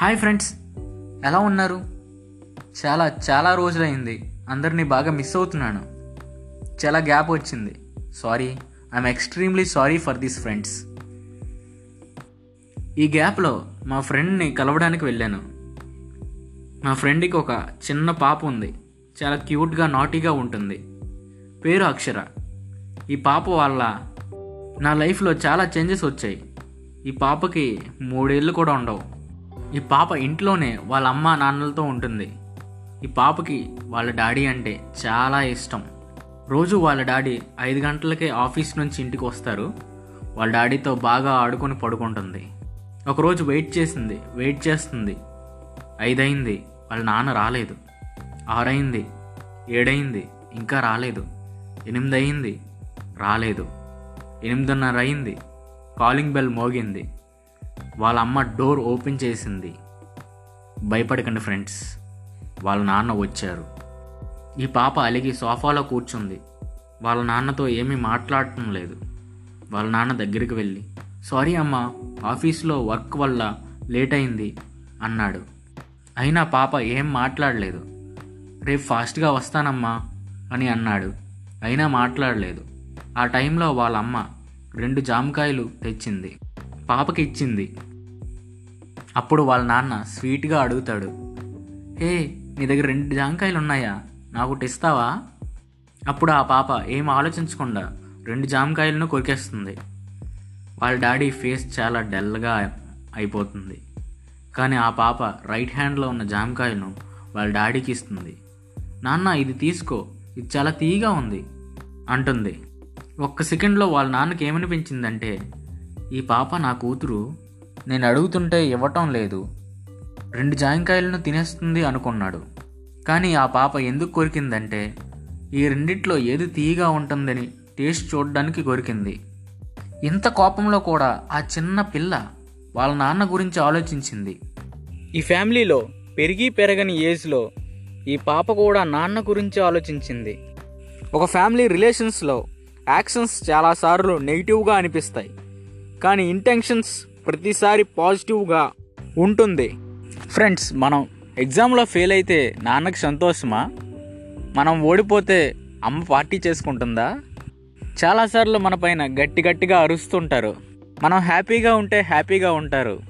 Hi friends. ఎలా ఉన్నారు? చాలా చాలా రోజులైంది. అందరినీ బాగా మిస్ అవుతున్నాను. చాలా గ్యాప్ వచ్చింది. Sorry I'm extremely sorry for this friends ఈ గ్యాప్లో మా ఫ్రెండ్ని కలవడానికి వెళ్ళాను. మా ఫ్రెండ్కి ఒక చిన్న పాప ఉంది. చాలా క్యూట్గా నాటీగా ఉంటుంది. పేరు అక్షర. ఈ పాప వల్ల నా లైఫ్లో చాలా చేంజెస్ వచ్చాయి. ఈ పాపకి మూడేళ్ళు కూడా ఉండవు. ఈ పాప ఇంట్లోనే వాళ్ళ అమ్మ నాన్నలతో ఉంటుంది. ఈ పాపకి వాళ్ళ డాడీ అంటే చాలా ఇష్టం. రోజు వాళ్ళ డాడీ ఐదు గంటలకే ఆఫీస్ నుంచి ఇంటికి వస్తారు. వాళ్ళ డాడీతో బాగా ఆడుకొని పడుకుంటుంది. ఒకరోజు వెయిట్ చేసింది వెయిట్ చేస్తుంది. ఐదైంది వాళ్ళ నాన్న రాలేదు. ఆరైంది ఏడైంది ఇంకా రాలేదు. ఎనిమిది అయింది రాలేదు. ఎనిమిదిన్నర అయింది కాలింగ్ బెల్ మోగింది. వాళ్ళ అమ్మ డోర్ ఓపెన్ చేసింది. భయపడకండి ఫ్రెండ్స్ వాళ్ళ నాన్న వచ్చారు. ఈ పాప అలిగి సోఫాలో కూర్చుంది. వాళ్ళ నాన్నతో ఏమీ మాట్లాడటం లేదు. వాళ్ళ నాన్న దగ్గరికి వెళ్ళి సారీ అమ్మ ఆఫీస్లో వర్క్ వల్ల లేట్ అయింది అన్నాడు. అయినా పాప ఏం మాట్లాడలేదు. రేపు ఫాస్ట్గా వస్తానమ్మా అని అన్నాడు. అయినా మాట్లాడలేదు. ఆ టైంలో వాళ్ళ అమ్మ రెండు జామకాయలు తెచ్చింది. పాపకి ఇచ్చింది. అప్పుడు వాళ్ళ నాన్న స్వీట్గా అడుగుతాడు హే నీ దగ్గర రెండు జామకాయలు ఉన్నాయా? నాకు ఒకటి ఇస్తావా? అప్పుడు ఆ పాప ఏం ఆలోచించకుండా రెండు జామకాయలను కొరికేస్తుంది. వాళ్ళ డాడీ ఫేస్ చాలా డల్గా అయిపోతుంది. కానీ ఆ పాప రైట్ హ్యాండ్లో ఉన్న జామకాయను వాళ్ళ డాడీకి ఇస్తుంది. నాన్న ఇది తీసుకో ఇది చాలా తీయగా ఉంది అంటుంది. ఒక్క సెకండ్లో వాళ్ళ నాన్నకి ఏమనిపించిందంటే ఈ పాప నా కూతురు నేను అడుగుతుంటే ఇవ్వటం లేదు. రెండు జాయింకాయలను తినేస్తుంది అనుకున్నాడు. కానీ ఆ పాప ఎందుకు కొరికిందంటే ఈ రెండిట్లో ఏది తీయగా ఉంటుందని టేస్ట్ చూడడానికి కొరికింది. ఇంత కోపంలో కూడా ఆ చిన్న పిల్ల వాళ్ళ నాన్న గురించి ఆలోచించింది. ఈ ఫ్యామిలీలో పెరిగి పెరగని ఏజ్లో ఈ పాప కూడా నాన్న గురించి ఆలోచించింది. ఒక ఫ్యామిలీ రిలేషన్స్లో యాక్షన్స్ చాలాసార్లు నెగిటివ్గా అనిపిస్తాయి. కానీ ఇంటెన్షన్స్ ప్రతిసారి పాజిటివ్గా ఉంటుంది. ఫ్రెండ్స్ మనం ఎగ్జామ్లో ఫెయిల్ అయితే నాన్నకి సంతోషమా? మనం ఓడిపోతే అమ్మ పార్టీ చేసుకుంటుందా? చాలాసార్లు మన పైన గట్టి గట్టిగా అరుస్తుంటారు. మనం హ్యాపీగా ఉంటే హ్యాపీగా ఉంటారు.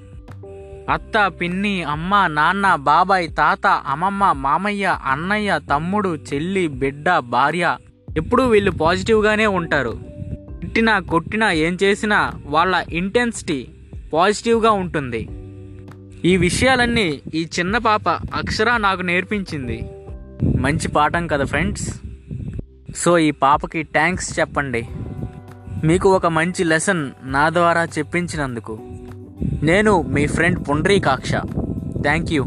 అత్త పిన్ని అమ్మ నాన్న బాబాయ్ తాత అమ్మమ్మ మామయ్య అన్నయ్య తమ్ముడు చెల్లి బిడ్డ భార్య ఎప్పుడూ వీళ్ళు పాజిటివ్గానే ఉంటారు. తిట్టినా కొట్టినా ఏం చేసినా వాళ్ళ ఇంటెన్సిటీ పాజిటివ్గా ఉంటుంది. ఈ విషయాలన్నీ ఈ చిన్న పాప అక్షర నాకు నేర్పించింది. మంచి పాఠం కదా ఫ్రెండ్స్? సో ఈ పాపకి థ్యాంక్స్ చెప్పండి. మీకు ఒక మంచి లెసన్ నా ద్వారా చెప్పించినందుకు. నేను మీ ఫ్రెండ్ పుండ్రీకాక్ష. Thank you